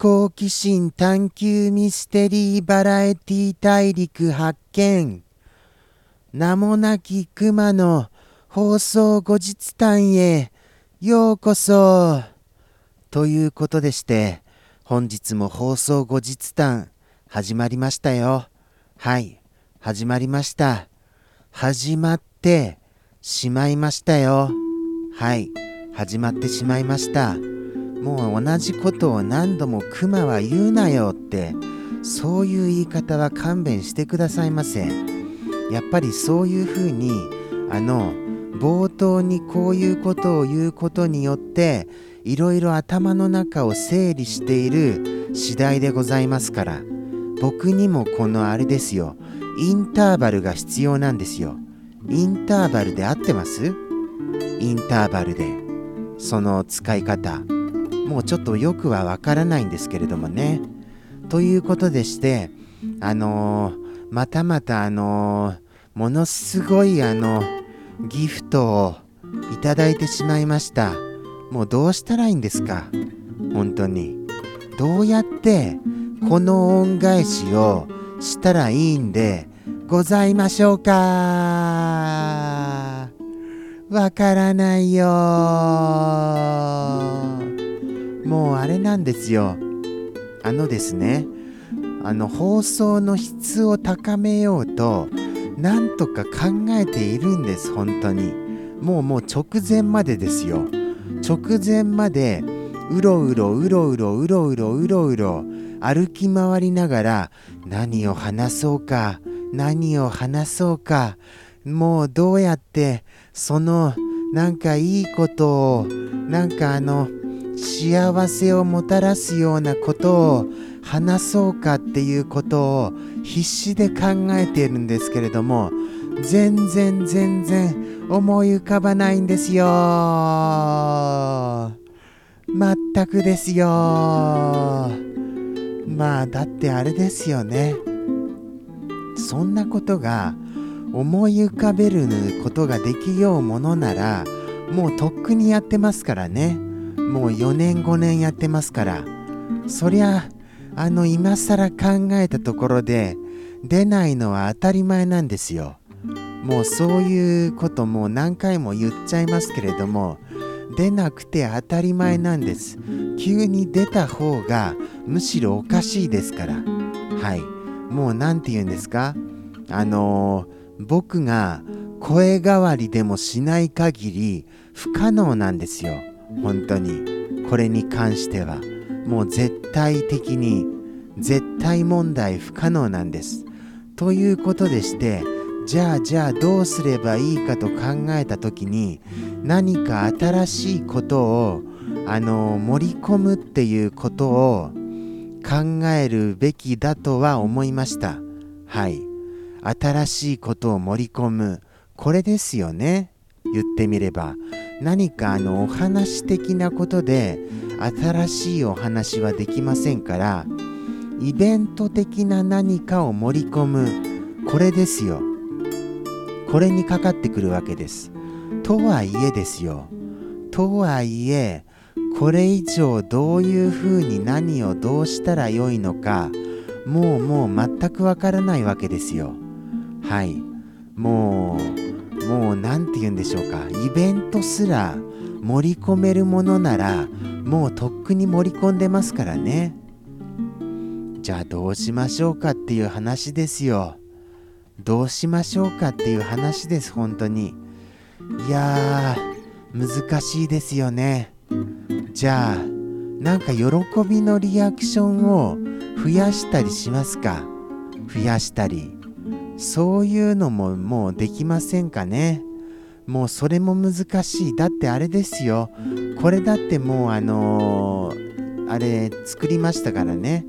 好奇心探求ミステリーバラエティ大陸発見。名もなき熊の放送後日談へようこそ。ということでして本日も放送後日談始まりましたよ。はい始まりました。始まってしまいましたよ。はい始まってしまいました。もう同じことを何度もクマは言うなよってそういう言い方は勘弁してくださいませやっぱりそういうふうにあの冒頭にこういうことを言うことによっていろいろ頭の中を整理している次第でございますから僕にもこのあれですよ。インターバルが必要なんですよ。インターバルで合ってます？インターバルで。その使い方。もうちょっとよくはわからないんですけれどもね。ということでしてあのー、またまたあのー、ものすごいあのギフトをいただいてしまいました。もうどうしたらいいんですか？本当に。どうやってこの恩返しをしたらいいんでございましょうか？わからないよもうあれなんですよ。あのですねあの放送の質を高めようとなんとか考えているんです本当に。もうもう直前までですよ。直前までうろうろうろうろうろうろうろうろ歩き回りながら何を話そうか何を話そうかもうどうやってそのなんかいいことをなんかあの幸せをもたらすようなことを話そうかっていうことを必死で考えているんですけれども全然全然思い浮かばないんですよ。全くですよ。まあだってあれですよね。そんなことが思い浮かべることができようものならもうとっくにやってますからね。もう4年5年やってますからそりゃあの今更考えたところで出ないのは当たり前なんですよ。もうそういうことも何回も言っちゃいますけれども出なくて当たり前なんです。急に出た方がむしろおかしいですから。はい。もう何て言うんですか？あのー、僕が声変わりでもしない限り不可能なんですよ。本当に。これに関してはもう絶対的に絶対問題不可能なんです。ということでしてじゃあじゃあどうすればいいかと考えた時に何か新しいことをあの盛り込むっていうことを考えるべきだとは思いました。はい。新しいことを盛り込む。これですよね。言ってみれば何かあのお話的なことで新しいお話はできませんからイベント的な何かを盛り込むこれですよ。これにかかってくるわけです。とはいえですよ。とはいえこれ以上どういうふうに何をどうしたらよいのかもうもう全くわからないわけですよ。はい。もうもう何て言うんでしょうか。イベントすら盛り込めるものならもうとっくに盛り込んでますからね。じゃあどうしましょうかっていう話ですよ。どうしましょうかっていう話です本当に。いやー難しいですよね。じゃあなんか喜びのリアクションを増やしたりしますか？増やしたり。そういうのももうできませんかね？もうそれも難しい。だってあれですよ。これだってもうあのー、あれ作りましたからね。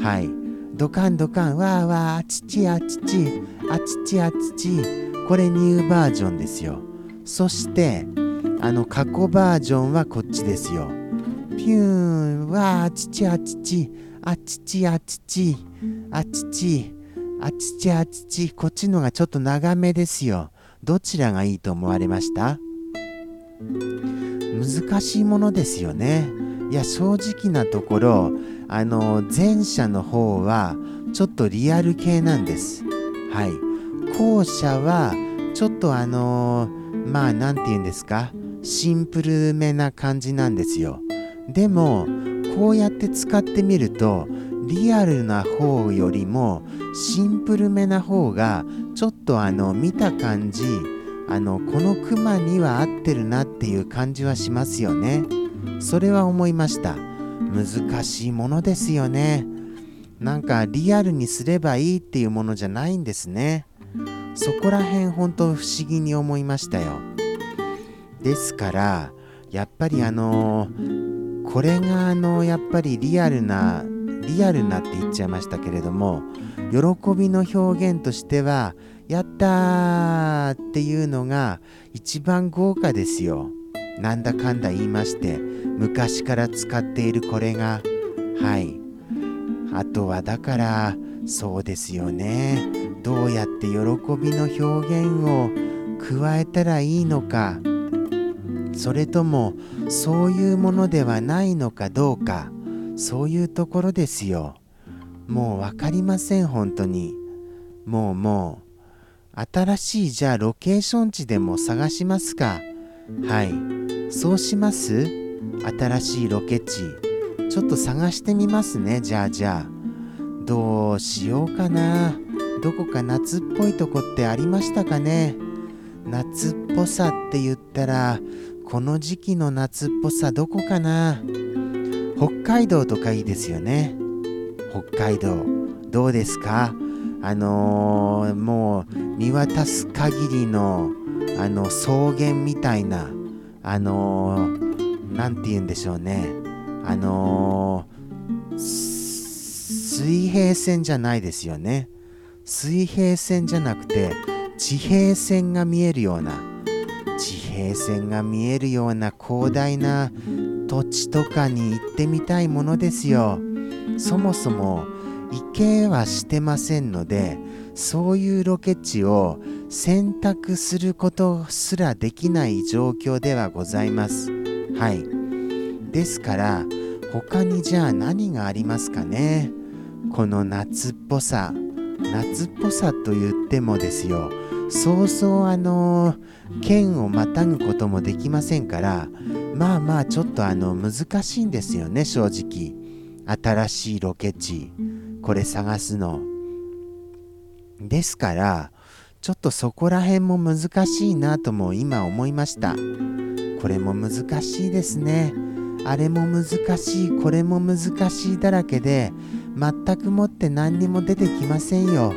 はい。ドカンドカン。わーわーあちちあちち。あちちあちち。これニューバージョンですよ。そしてあの過去バージョンはこっちですよ。ピューン。わーあちちあちち。あちちあちち。あちち。あちちあちちこっちのがちょっと長めですよ。どちらがいいと思われました？難しいものですよね。いや正直なところあの前者の方はちょっとリアル系なんです。はい。後者はちょっとあのまあ何て言うんですか？シンプルめな感じなんですよ。でもこうやって使ってみるとリアルな方よりもシンプルめな方がちょっとあの見た感じあのこのクマには合ってるなっていう感じはしますよね。それは思いました。難しいものですよね。なんかリアルにすればいいっていうものじゃないんですね。そこら辺本当不思議に思いましたよ。ですからやっぱりあのこれがあのやっぱりリアルなリアルなって言っちゃいましたけれども喜びの表現としてはやったーっていうのが一番豪華ですよ。なんだかんだ言いまして昔から使っているこれがはい。あとはだからそうですよね。どうやって喜びの表現を加えたらいいのか。それともそういうものではないのかどうか。そういうところですよ。もう分かりません本当に。もうもう新しいじゃあロケーション地でも探しますか。はい。そうします？新しいロケ地。ちょっと探してみますね。じゃあじゃあ。どうしようかな。どこか夏っぽいとこってありましたかね。夏っぽさって言ったらこの時期の夏っぽさどこかな。北海道とかいいですよね。北海道どうですか？あのー、もう見渡す限りのあの草原みたいなあの何、ー、て言うんでしょうね。あのー、水平線じゃないですよね。水平線じゃなくて地平線が見えるような地平線が見えるような広大な土地とかに行ってみたいものですよ。そもそも行けはしてませんのでそういうロケ地を選択することすらできない状況ではございます。はい。ですから他にじゃあ何がありますかね。この夏っぽさ。夏っぽさと言ってもですよ。そうそうあの県をまたぐこともできませんからまあまあちょっとあの難しいんですよね正直。新しいロケ地。これ探すの。ですからちょっとそこら辺も難しいなとも今思いました。これも難しいですね。あれも難しい。これも難しいだらけで全くもって何にも出てきませんよ。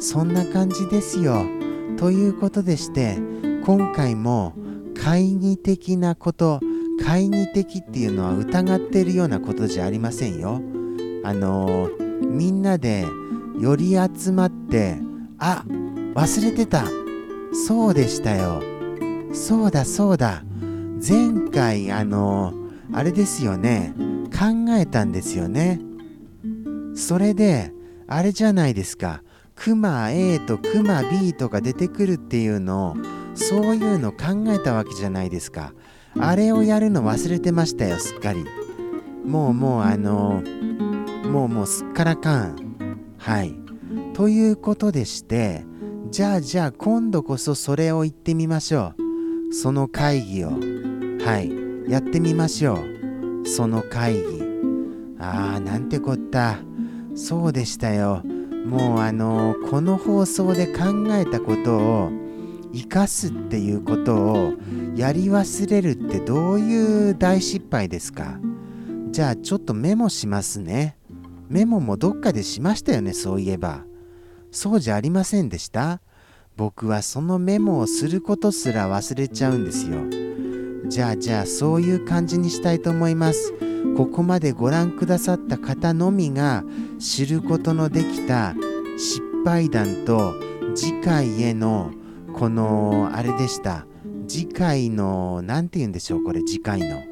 そんな感じですよ。ということでして今回も懐疑的なこと懐疑的っていうのは疑っているようなことじゃありませんよ。あのー、みんなでより集まってあ忘れてた。そうでしたよ。そうだそうだ。前回あのー、あれですよね。考えたんですよね。それであれじゃないですか。クマ A とクマ B とか出てくるっていうのをそういうの考えたわけじゃないですか。あれをやるの忘れてましたよすっかり。もうもうあのもうもうすっからかん。はい。ということでしてじゃあじゃあ今度こそそれを言ってみましょう。その会議を。はい。やってみましょう。その会議。ああなんてこった。そうでしたよ。もうあのこの放送で考えたことを生かすっていうことをやり忘れるってどういう大失敗ですか？じゃあちょっとメモしますね。メモもどっかでしましたよねそういえば。そうじゃありませんでした？僕はそのメモをすることすら忘れちゃうんですよ。じゃあじゃあそういう感じにしたいと思います。ここまでご覧くださった方のみが知ることのできた失敗談と次回へのこのあれでした。次回の何て言うんでしょうこれ次回の。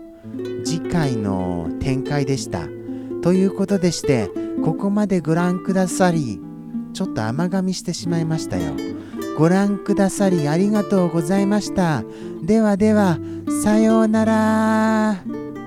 次回の展開でした。ということでしてここまでご覧くださりちょっと甘噛みしてしまいましたよ。ご覧くださりありがとうございました。ではでは、さようなら。